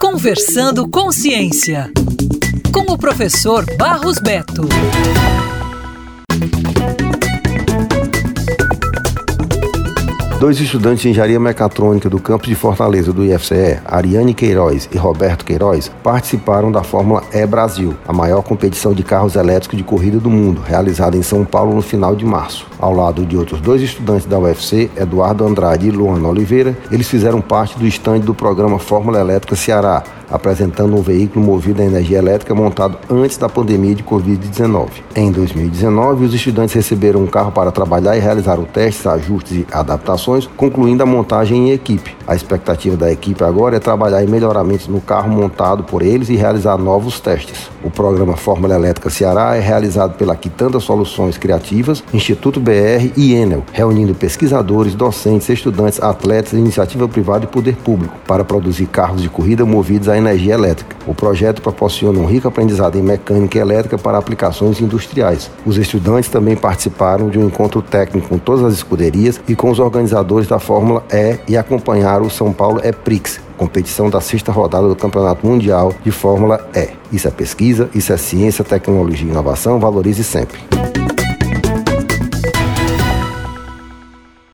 Conversando com Ciência, com o professor Barros Beto. Dois estudantes de engenharia mecatrônica do campus de Fortaleza do IFCE, Ariane Queiroz e Roberto Queiroz, participaram da Fórmula E Brasil, a maior competição de carros elétricos de corrida do mundo, realizada em São Paulo no final de março. Ao lado de outros dois estudantes da UFC, Eduardo Andrade e Luana Oliveira, eles fizeram parte do estande do programa Fórmula Elétrica Ceará, apresentando um veículo movido a energia elétrica montado antes da pandemia de Covid-19. Em 2019, os estudantes receberam um carro para trabalhar e realizaram testes, ajustes e adaptações, concluindo a montagem em equipe. A expectativa da equipe agora é trabalhar em melhoramentos no carro montado por eles e realizar novos testes. O programa Fórmula Elétrica Ceará é realizado pela Quitanda Soluções Criativas, Instituto BR e Enel, reunindo pesquisadores, docentes, estudantes, atletas, iniciativa privada e poder público para produzir carros de corrida movidos a energia elétrica. O projeto proporciona um rico aprendizado em mecânica elétrica para aplicações industriais. Os estudantes também participaram de um encontro técnico com todas as escuderias e com os organizadores da Fórmula E e acompanharam o São Paulo E-Prix, competição da sexta rodada do Campeonato Mundial de Fórmula E. Isso é pesquisa, isso é ciência, tecnologia e inovação, valorize sempre.